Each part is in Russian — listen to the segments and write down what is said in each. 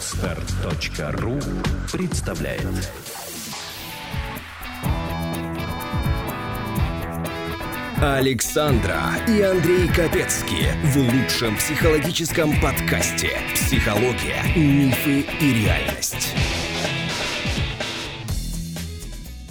Отстар.ру представляет Александра и Андрей Капецки в лучшем психологическом подкасте «Психология, мифы и реальность».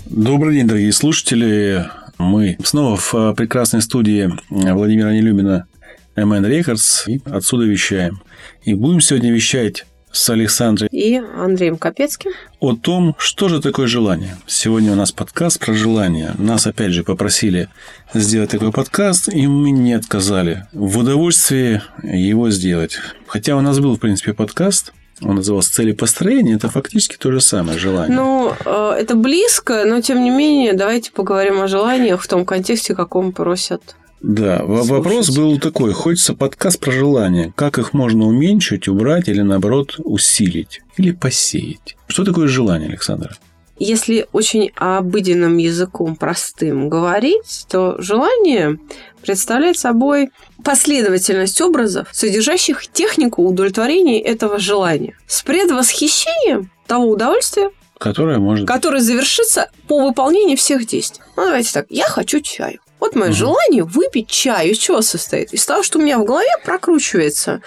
Добрый день, дорогие слушатели. Мы снова в э, прекрасной студии Владимира Нелюмина MN Records и отсюда вещаем. И будем сегодня вещать с Александрой и Андреем Капецким о том, что же такое желание. Сегодня у нас подкаст про желание. Нас опять же попросили сделать такой подкаст, и мы не отказали в удовольствии его сделать. Хотя у нас был, в принципе, подкаст, он назывался «Цели построения», это фактически то же самое желание. Ну, э, это близко, но тем не менее, давайте поговорим о желаниях в том контексте, каком просят да, Слушайте. вопрос был такой. Хочется подкаст про желания. Как их можно уменьшить, убрать или, наоборот, усилить? Или посеять? Что такое желание, Александра? Если очень обыденным языком простым говорить, то желание представляет собой последовательность образов, содержащих технику удовлетворения этого желания с предвосхищением того удовольствия, Которое может... которое завершится по выполнению всех действий. Ну, давайте так. Я хочу чаю. Вот мое угу. желание выпить чай. Из чего состоит? Из того, что у меня в голове прокручивается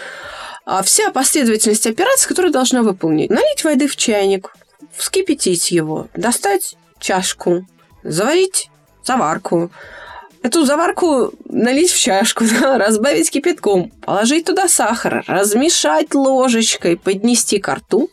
а, вся последовательность операций, которые должна выполнить. Налить воды в чайник, вскипятить его, достать чашку, заварить заварку, эту заварку налить в чашку, да, разбавить кипятком, положить туда сахар, размешать ложечкой, поднести ко рту,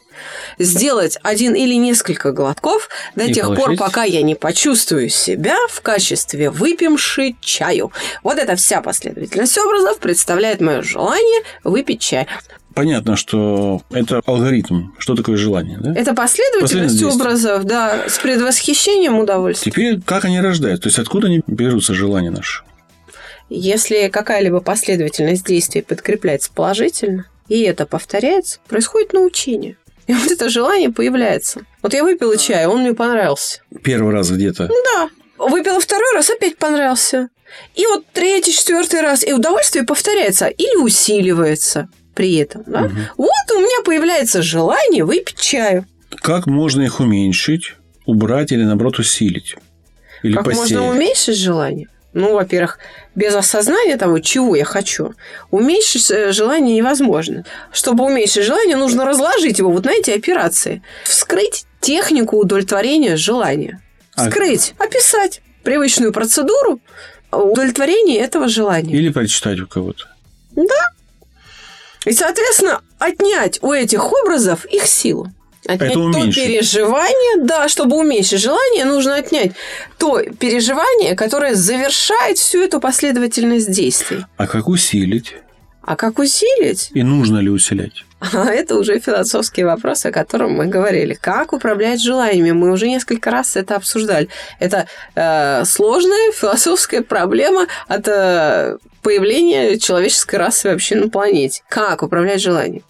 сделать один или несколько глотков до и тех положить. пор, пока я не почувствую себя в качестве выпивши чаю. Вот эта вся последовательность образов представляет мое желание выпить чай. Понятно, что это алгоритм. Что такое желание? Да? Это последовательность, последовательность образов, да, с предвосхищением удовольствия. Теперь как они рождаются? То есть откуда они берутся желания наши? Если какая-либо последовательность действий подкрепляется положительно, и это повторяется, происходит научение. И вот это желание появляется. Вот я выпила чай, он мне понравился. Первый раз где-то? Да. Выпила второй раз, опять понравился. И вот третий, четвертый раз, и удовольствие повторяется или усиливается при этом. Да? Угу. Вот у меня появляется желание выпить чаю. Как можно их уменьшить, убрать или, наоборот, усилить? Или как посеять? можно уменьшить желание? Ну, во-первых, без осознания того, чего я хочу, уменьшить э, желание невозможно. Чтобы уменьшить желание, нужно разложить его вот на эти операции. Вскрыть технику удовлетворения желания. А Вскрыть, а... описать привычную процедуру удовлетворения этого желания. Или прочитать у кого-то. Да. И, соответственно, отнять у этих образов их силу. Отнять это уменьшить. то переживание, да, чтобы уменьшить желание, нужно отнять то переживание, которое завершает всю эту последовательность действий. А как усилить? А как усилить? И нужно ли усилять? А это уже философский вопрос, о котором мы говорили. Как управлять желаниями? Мы уже несколько раз это обсуждали. Это э, сложная философская проблема от э, появления человеческой расы вообще на планете. Как управлять желанием?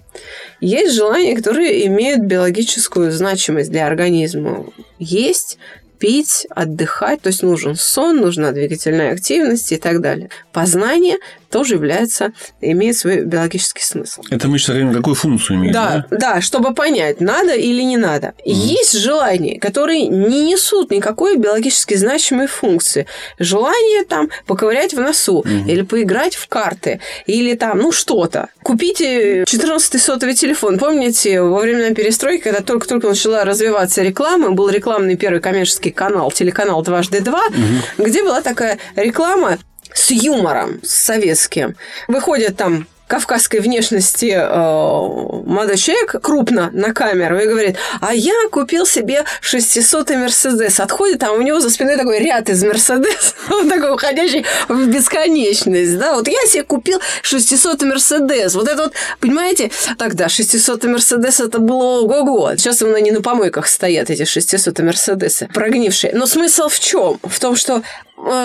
Есть желания, которые имеют биологическую значимость для организма. Есть пить, отдыхать, то есть нужен сон, нужна двигательная активность и так далее. Познание тоже является, имеет свой биологический смысл. Это мы сейчас говорим, какую функцию имеет, да? Да, да чтобы понять, надо или не надо. Угу. Есть желания, которые не несут никакой биологически значимой функции. Желание там поковырять в носу, угу. или поиграть в карты, или там, ну, что-то. Купите 14 сотовый телефон. Помните, во времена перестройки, когда только-только начала развиваться реклама, был рекламный первый коммерческий канал, телеканал «Дважды два», угу. где была такая реклама с юмором, с советским. Выходит там кавказской внешности э, молодой человек крупно на камеру и говорит, а я купил себе 600-й Мерседес. Отходит, а у него за спиной такой ряд из Мерседес, такой уходящий в бесконечность. Да? Вот я себе купил 600-й Мерседес. Вот это вот, понимаете, тогда 600-й Мерседес это было ого-го. Сейчас именно не на помойках стоят эти 600-й Мерседесы, прогнившие. Но смысл в чем? В том, что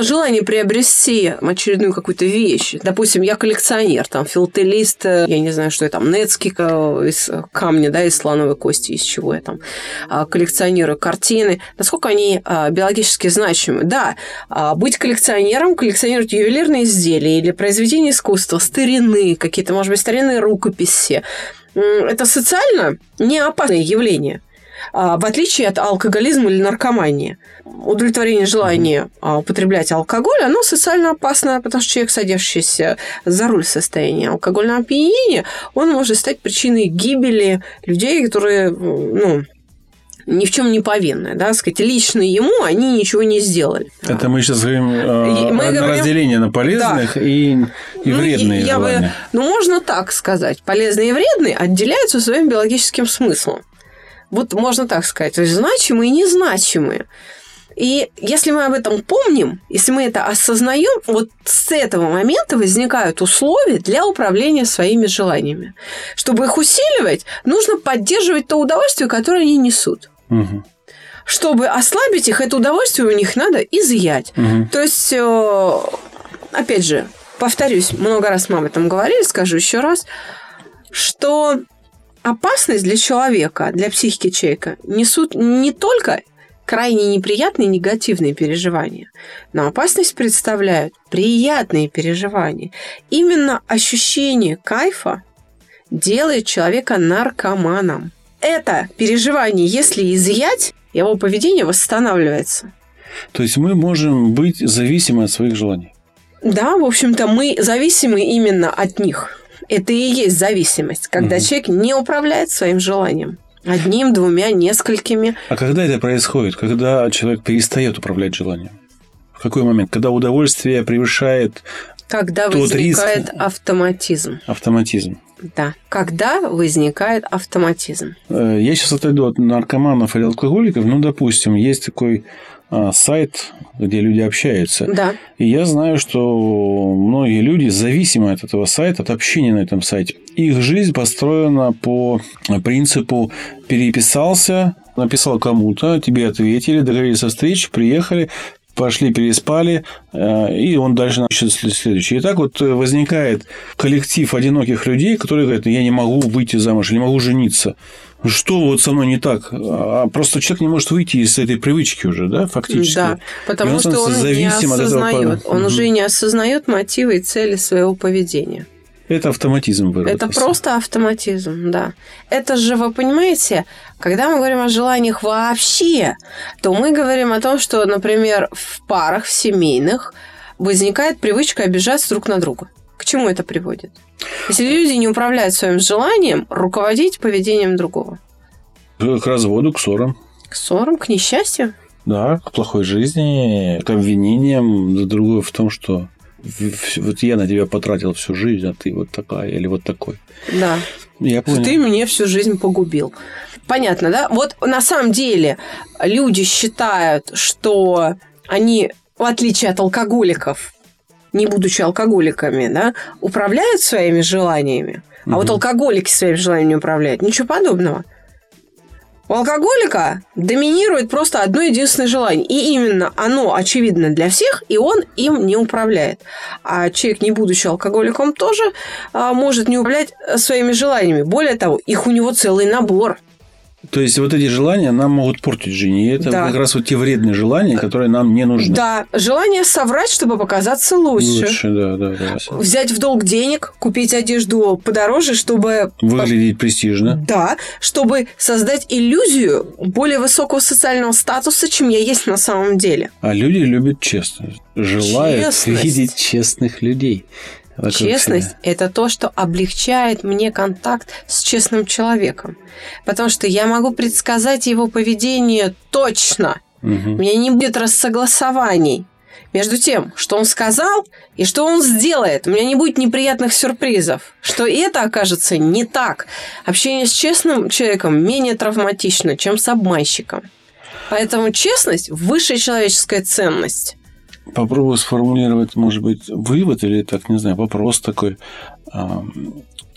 желание приобрести очередную какую-то вещь. Допустим, я коллекционер, там, филателист, э, я не знаю, что я там, нецкий из камня, да, из слоновой кости, из чего я там, а, коллекционирую картины. Насколько они а, биологически значимы? Да, а, быть коллекционером, коллекционировать ювелирные изделия или произведения искусства, старины, какие-то, может быть, старинные рукописи, это социально не опасное явление. А, В отличие от алкоголизма или наркомании. Удовлетворение желания а, употреблять алкоголь, оно социально опасно, потому что человек, садящийся за руль в состоянии алкогольного опьянения, он может стать причиной гибели людей, которые, ну, ни в чем не повинны, да, сказать, лично ему они ничего не сделали. Это мы сейчас говорим э, мы на говорим- разделение на полезных и, и Ну, вредные я бы- ну, можно так сказать. Полезные и вредные отделяются своим биологическим смыслом. Вот можно так сказать. То есть значимые и незначимые. И если мы об этом помним, если мы это осознаем, вот с этого момента возникают условия для управления своими желаниями. Чтобы их усиливать, нужно поддерживать то удовольствие, которое они несут. Мгм. Чтобы ослабить их, это удовольствие у них надо изъять. Мгм. То есть, э, опять же, повторюсь, много раз мы об этом говорили, скажу еще раз, что опасность для человека, для психики человека несут не только крайне неприятные негативные переживания, но опасность представляют приятные переживания. Именно ощущение кайфа делает человека наркоманом. Это переживание, если изъять, его поведение восстанавливается. То есть мы можем быть зависимы от своих желаний. Да, в общем-то, мы зависимы именно от них. Это и есть зависимость, когда Мгм. человек не управляет своим желанием. Одним, двумя, несколькими. А когда это происходит? Когда человек перестает управлять желанием? В какой момент? Когда удовольствие превышает Когда Тот возникает риск. автоматизм. автоматизм? Да. Когда возникает автоматизм. Э, Я сейчас отойду от наркоманов или алкоголиков. Ну, допустим, есть такой сайт, где люди общаются. Да. И я знаю, что многие люди зависимы от этого сайта, от общения на этом сайте. Их жизнь построена по принципу переписался, написал кому-то, тебе ответили, договорились о встрече, приехали, пошли, переспали, э, и он дальше начал следующий. И так вот э, возникает коллектив одиноких людей, которые говорят, я не могу выйти замуж, не могу жениться. Что вот со мной не так? А просто человек не может выйти из этой привычки уже, да, фактически. Да, потому он что он не осознает. Он Мгм. уже не осознает мотивы и цели своего поведения. Это автоматизм выработался. Это просто автоматизм, да. Это же, вы понимаете, когда мы говорим о желаниях вообще, то мы говорим о том, что, например, в парах, в семейных возникает привычка обижаться друг на друга. К чему это приводит? Если люди не управляют своим желанием руководить поведением другого. К разводу, к ссорам. К ссорам, к несчастью. Да, к плохой жизни, к обвинениям. Другое в том, что вот я на тебя потратил всю жизнь, а ты вот такая или вот такой. Да. Я понял. ты мне всю жизнь погубил. Понятно, да? Вот на самом деле люди считают, что они, в отличие от алкоголиков, не будучи алкоголиками, да, управляют своими желаниями, а вот алкоголики своими желаниями не управляют. Ничего подобного. У алкоголика доминирует просто одно единственное желание. И именно оно очевидно для всех, и он им не управляет. А человек, не будучи алкоголиком, тоже а, может не управлять э, своими желаниями. Более того, их у него целый набор. То есть вот эти желания нам могут портить жизнь. И это Да. как раз вот те вредные желания, которые нам не нужны. Да, желание соврать, чтобы показаться лучше. Лучше, да, да, да. Взять в долг денег, купить одежду подороже, чтобы... Выглядеть престижно. Да, чтобы создать иллюзию более высокого социального статуса, чем я есть на самом деле. А люди любят честность. Желают Честность. видеть честных людей. Честность себя. – это то, что облегчает мне контакт с честным человеком. Потому что я могу предсказать его поведение точно. У Мгм. меня не будет рассогласований между тем, что он сказал и что он сделает. У меня не будет неприятных сюрпризов. Что это окажется не так. Общение с честным человеком менее травматично, чем с обманщиком. Поэтому честность – высшая человеческая ценность. Попробую сформулировать, может быть, вывод или так, не знаю, вопрос такой. А,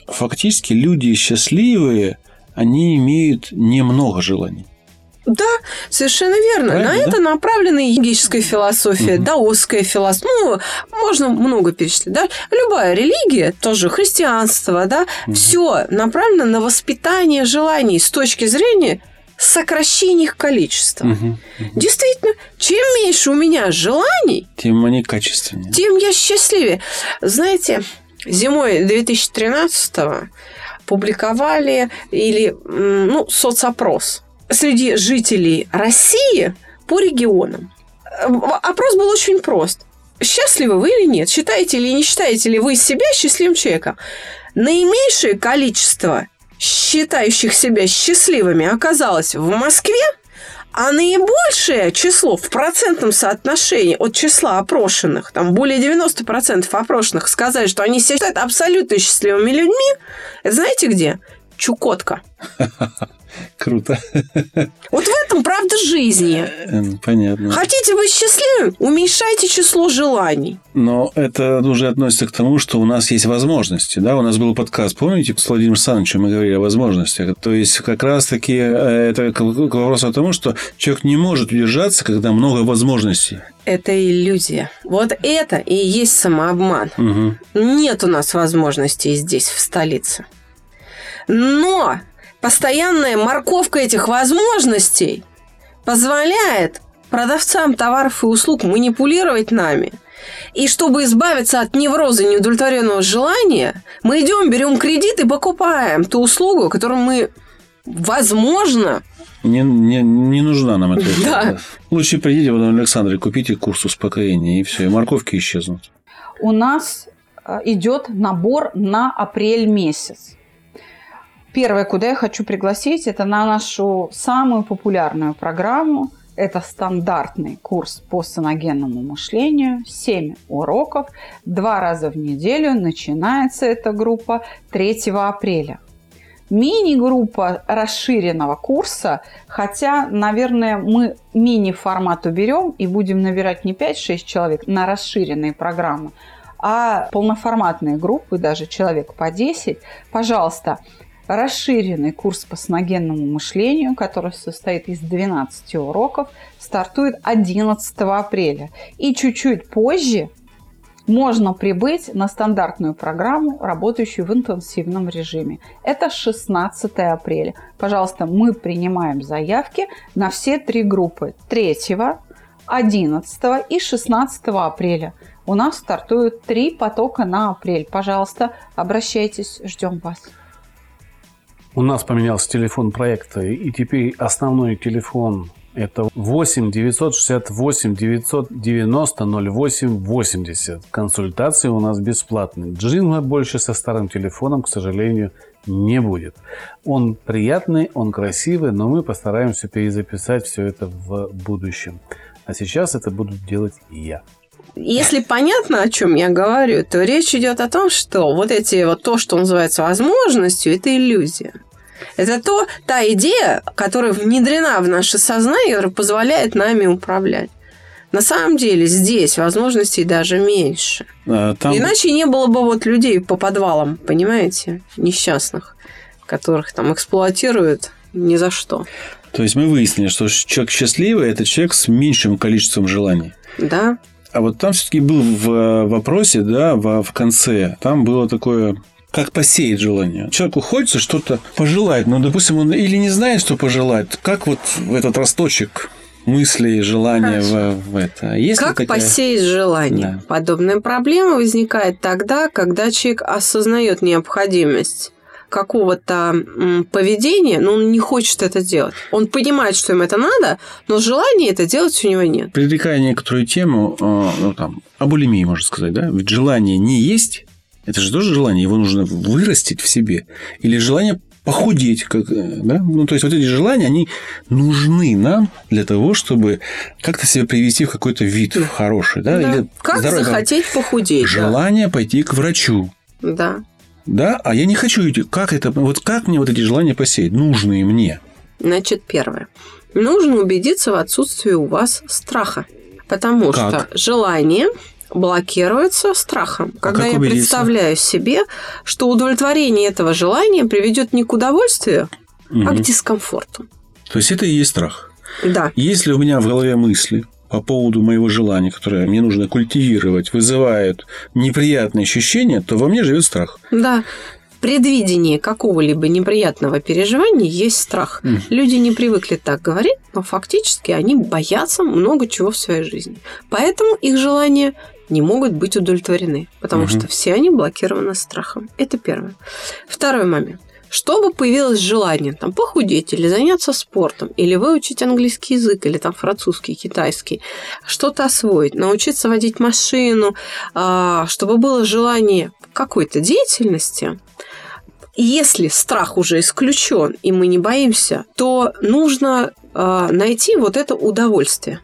Фактически люди счастливые, они имеют немного желаний. Да, совершенно верно. Правильно, На да? это направлена йогическая философия, Мгм. даосская философия. Ну, можно много перечислить. Да? Любая религия, тоже христианство, да, все направлено на воспитание желаний с точки зрения сокращения их количества. Мгм. Действительно, чем меньше у меня желаний, Тем они качественнее. тем я счастливее. Знаете, зимой 2013-го публиковали или ну, соцопрос среди жителей России по регионам. Опрос был очень прост. Счастливы вы или нет? Считаете или не считаете ли вы себя счастливым человеком? Наименьшее количество считающих себя счастливыми оказалось в Москве, а наибольшее число в процентном соотношении от числа опрошенных, там более 90% опрошенных сказали, что они себя считают абсолютно счастливыми людьми, это знаете где? Чукотка. Круто. Вот в этом правда жизни. Э, понятно. Хотите быть счастливым? Уменьшайте число желаний. Но это уже относится к тому, что у нас есть возможности. Да? У нас был подкаст, помните, с Владимиром Александровичем мы говорили о возможностях. То есть, как раз-таки э, это к вопросу о том, что человек не может удержаться, когда много возможностей. Это иллюзия. Вот это и есть самообман. Угу. Нет у нас возможностей здесь, в столице. Но постоянная морковка этих возможностей позволяет продавцам товаров и услуг манипулировать нами. И чтобы избавиться от невроза неудовлетворенного желания, мы идем, берем кредит и покупаем ту услугу, которую мы, возможно, не, не, не нужна нам эта Да. Лучше придите потом, Александр, и купите курс успокоения, и все, и морковки исчезнут. У нас э, идет набор на апрель месяц. Первое, куда я хочу пригласить, это на нашу самую популярную программу. Это стандартный курс по саногенному мышлению, 7 уроков, два раза в неделю. Начинается эта группа 3 апреля. Мини-группа расширенного курса, хотя, наверное, мы мини-формат уберем и будем набирать не 5-6 человек на расширенные программы, а полноформатные группы, даже человек по 10, пожалуйста, Расширенный курс по сногенному мышлению, который состоит из 12 уроков, стартует 11 апреля. И чуть-чуть позже можно прибыть на стандартную программу, работающую в интенсивном режиме. Это 16 апреля. Пожалуйста, мы принимаем заявки на все три группы 3, 11 и 16 апреля. У нас стартуют три потока на апрель. Пожалуйста, обращайтесь, ждем вас. У нас поменялся телефон проекта, и теперь основной телефон это 8 968 990 08 80. Консультации у нас бесплатные. Джингла больше со старым телефоном, к сожалению, не будет. Он приятный, он красивый, но мы постараемся перезаписать все это в будущем. А сейчас это буду делать я. Если понятно, о чем я говорю, то речь идет о том, что вот эти вот то, что называется возможностью, это иллюзия. Это то, та идея, которая внедрена в наше сознание, которая позволяет нами управлять. На самом деле здесь возможностей даже меньше. А, там... Иначе не было бы вот людей по подвалам, понимаете, несчастных, которых там эксплуатируют ни за что. То есть мы выяснили, что человек счастливый – это человек с меньшим количеством желаний. Да. А вот там все-таки был в вопросе, да, в, в конце, там было такое как посеять желание. Человеку хочется что-то пожелать, но, допустим, он или не знает, что пожелать, как вот этот росточек мысли, желания в, в это. Есть как такая... посеять желание? Да. Подобная проблема возникает тогда, когда человек осознает необходимость какого-то поведения, но он не хочет это делать. Он понимает, что им это надо, но желания это делать у него нет. Привлекая некоторую тему, э, ну, там, о булимии, можно сказать, да, ведь желание не есть это же тоже желание, его нужно вырастить в себе. Или желание похудеть, как, э, да? Ну, то есть, вот эти желания, они нужны нам для того, чтобы как-то себя привести в какой-то вид хороший, да? да. Или как здоровье. захотеть похудеть. Желание да. пойти к врачу. Да. Да, а я не хочу идти. Как это? Вот как мне вот эти желания посеять? Нужные мне. Значит, первое. Нужно убедиться в отсутствии у вас страха. Потому как? что желание блокируется страхом. А Когда я убедиться? представляю себе, что удовлетворение этого желания приведет не к удовольствию, угу. а к дискомфорту. То есть это и есть страх. Да. Если у меня в голове мысли по поводу моего желания, которое мне нужно культивировать, вызывают неприятные ощущения, то во мне живет страх. Да предвидении какого-либо неприятного переживания есть страх. Mm. Люди не привыкли так говорить, но фактически они боятся много чего в своей жизни. Поэтому их желания не могут быть удовлетворены, потому угу. что все они блокированы страхом. Это первое. Второй момент. чтобы появилось желание там, похудеть или заняться спортом, или выучить английский язык, или там французский, китайский, что-то освоить, научиться водить машину, а, чтобы было желание какой-то деятельности, если страх уже исключен, и мы не боимся, то нужно а, найти вот это удовольствие.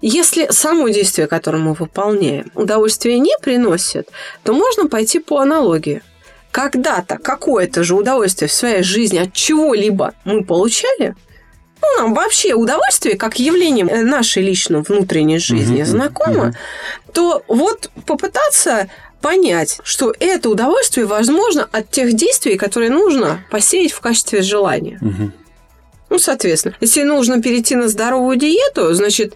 Если само действие, которое мы выполняем, удовольствие не приносит, то можно пойти по аналогии. Когда-то какое-то же удовольствие в своей жизни от чего-либо мы получали, ну, нам вообще удовольствие как явление нашей лично внутренней жизни угу, знакомо, угу. то вот попытаться понять, что это удовольствие возможно от тех действий, которые нужно посеять в качестве желания. Угу. Ну, соответственно, если нужно перейти на здоровую диету, значит,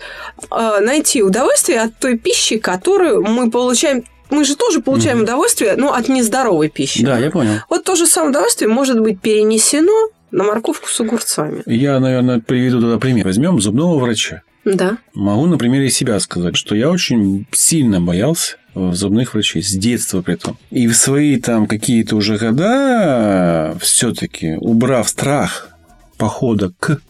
э, найти удовольствие от той пищи, которую мы получаем мы же тоже получаем угу. удовольствие, но от нездоровой пищи. Да, я понял. Вот то же самое удовольствие может быть перенесено на морковку с огурцами. Я, наверное, приведу тогда пример. Возьмем зубного врача. Да. Могу на примере себя сказать, что я очень сильно боялся зубных врачей с детства при этом. И в свои там какие-то уже года все-таки, убрав страх похода к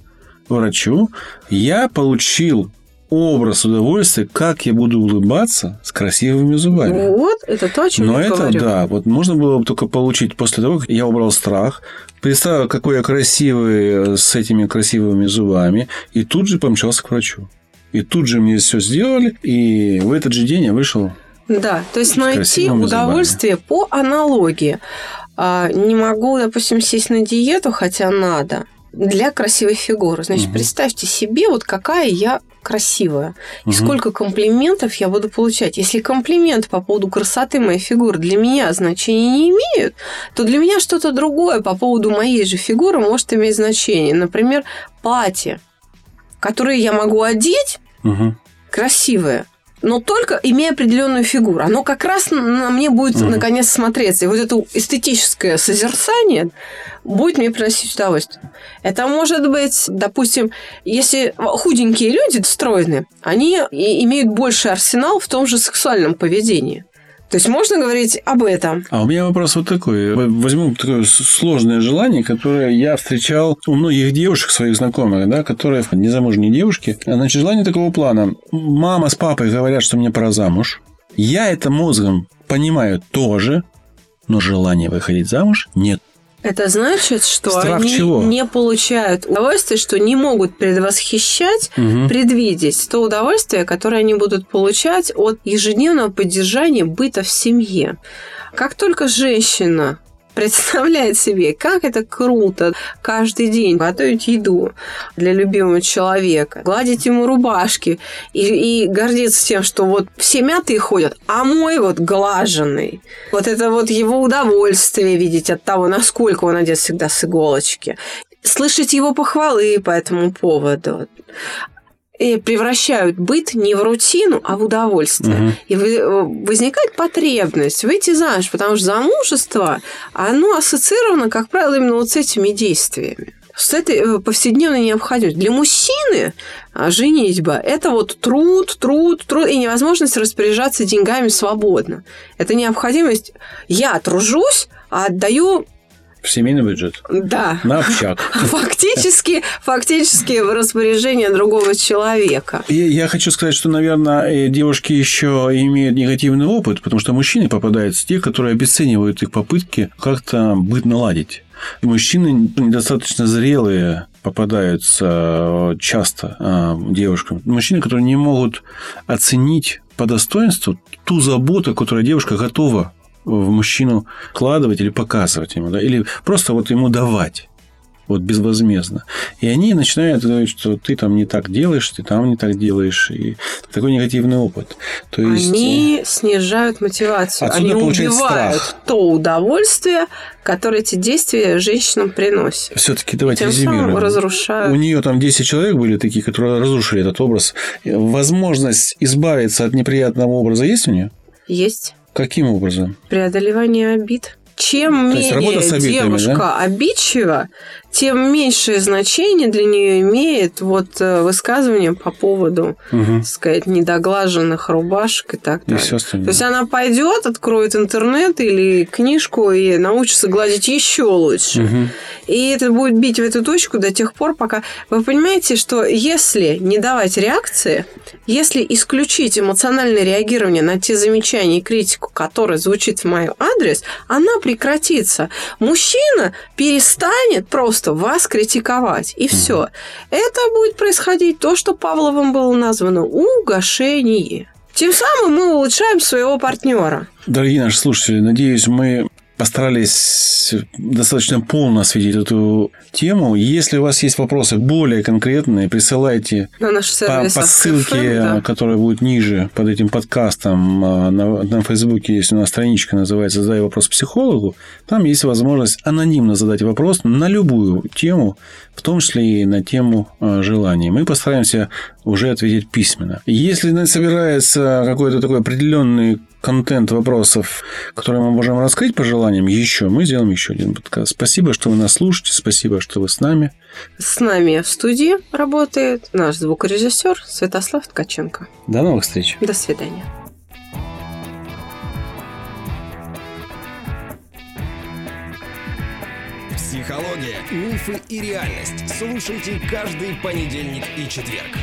врачу, я получил образ удовольствия, как я буду улыбаться с красивыми зубами. Вот, это то, о чем Но я это, говорю. да, вот можно было бы только получить после того, как я убрал страх, представил, какой я красивый с этими красивыми зубами, и тут же помчался к врачу. И тут же мне все сделали, и в этот же день я вышел да, то есть найти удовольствие зубами. по аналогии. А, не могу, допустим, сесть на диету, хотя надо для красивой фигуры. Значит, угу. представьте себе, вот какая я красивая. И угу. сколько комплиментов я буду получать. Если комплименты по поводу красоты моей фигуры для меня значения не имеют, то для меня что-то другое по поводу моей же фигуры может иметь значение. Например, платье, которое я могу одеть, угу. красивое, но только имея определенную фигуру. Оно как раз на мне будет угу. наконец смотреться. И вот это эстетическое созерцание будет мне приносить удовольствие. Это может быть, допустим, если худенькие люди стройные, они имеют больше арсенал в том же сексуальном поведении. То есть можно говорить об этом. А у меня вопрос вот такой. Возьму такое сложное желание, которое я встречал у многих девушек, своих знакомых, да, которые незамужние девушки. Значит, желание такого плана. Мама с папой говорят, что мне пора замуж. Я это мозгом понимаю тоже, но желания выходить замуж нет. Это значит, что Страх они чего? не получают удовольствия, что не могут предвосхищать, угу. предвидеть то удовольствие, которое они будут получать от ежедневного поддержания быта в семье. Как только женщина представляет себе, как это круто каждый день готовить еду для любимого человека, гладить ему рубашки и, и гордиться тем, что вот все мятые ходят, а мой вот глаженный. Вот это вот его удовольствие видеть от того, насколько он одет всегда с иголочки слышать его похвалы по этому поводу превращают быт не в рутину, а в удовольствие. Угу. И э, возникает потребность выйти замуж, потому что замужество, оно ассоциировано, как правило, именно вот с этими действиями с этой э, повседневной необходимостью. Для мужчины а, женитьба – это вот труд, труд, труд и невозможность распоряжаться деньгами свободно. Это необходимость. Я тружусь, а отдаю в семейный бюджет? Да. На общак. Фактически, фактически в распоряжение другого человека. Я, я хочу сказать, что, наверное, девушки еще имеют негативный опыт, потому что мужчины попадаются те, которые обесценивают их попытки как-то быть наладить. И мужчины недостаточно зрелые попадаются часто а, девушкам. Мужчины, которые не могут оценить по достоинству ту заботу, которую девушка готова в мужчину вкладывать или показывать ему, да, или просто вот ему давать вот безвозмездно. И они начинают говорить, что ты там не так делаешь, ты там не так делаешь, и такой негативный опыт. То есть... Они э, снижают мотивацию, они убивают страх. то удовольствие, которое эти действия женщинам приносят. Все-таки давайте Тем резюмируем. разрушают. У нее там 10 человек были такие, которые разрушили этот образ. Возможность избавиться от неприятного образа есть у нее? Есть. Каким образом? Преодолевание обид. чем То менее девушка да? обидчива, тем меньшее значение для нее имеет вот э, высказывание по поводу, Мгм. так сказать, недоглаженных рубашек и так И далее. То есть она пойдет, откроет интернет или книжку и научится гладить еще лучше. Мгм. И это будет бить в эту точку до тех пор, пока... Вы понимаете, что если не давать реакции, если исключить эмоциональное реагирование на те замечания и критику, которая звучит в мой адрес, она прекратится. Мужчина перестанет просто вас критиковать. И все. Это будет происходить то, что Павловым было названо угошение. Тем самым мы улучшаем своего партнера. Дорогие наши слушатели, надеюсь, мы постарались достаточно полно осветить эту тему. Если у вас есть вопросы более конкретные, присылайте На наш по, сервис по ссылке, FM, да. которая будет ниже под этим подкастом. а, На, на Фейсбуке есть у нас страничка, называется «Задай вопрос психологу». Там есть возможность анонимно задать вопрос на любую тему, в том числе и на тему а, желаний. Мы постараемся уже ответить письменно. Если собирается какой-то такой определенный контент вопросов, которые мы можем раскрыть по желаниям, еще мы сделаем еще один подкаст. Спасибо, что вы нас слушаете, спасибо, что вы с нами. С нами в студии работает наш звукорежиссер Святослав Ткаченко. До новых встреч. До свидания. Психология, мифы и реальность. Слушайте каждый понедельник и четверг.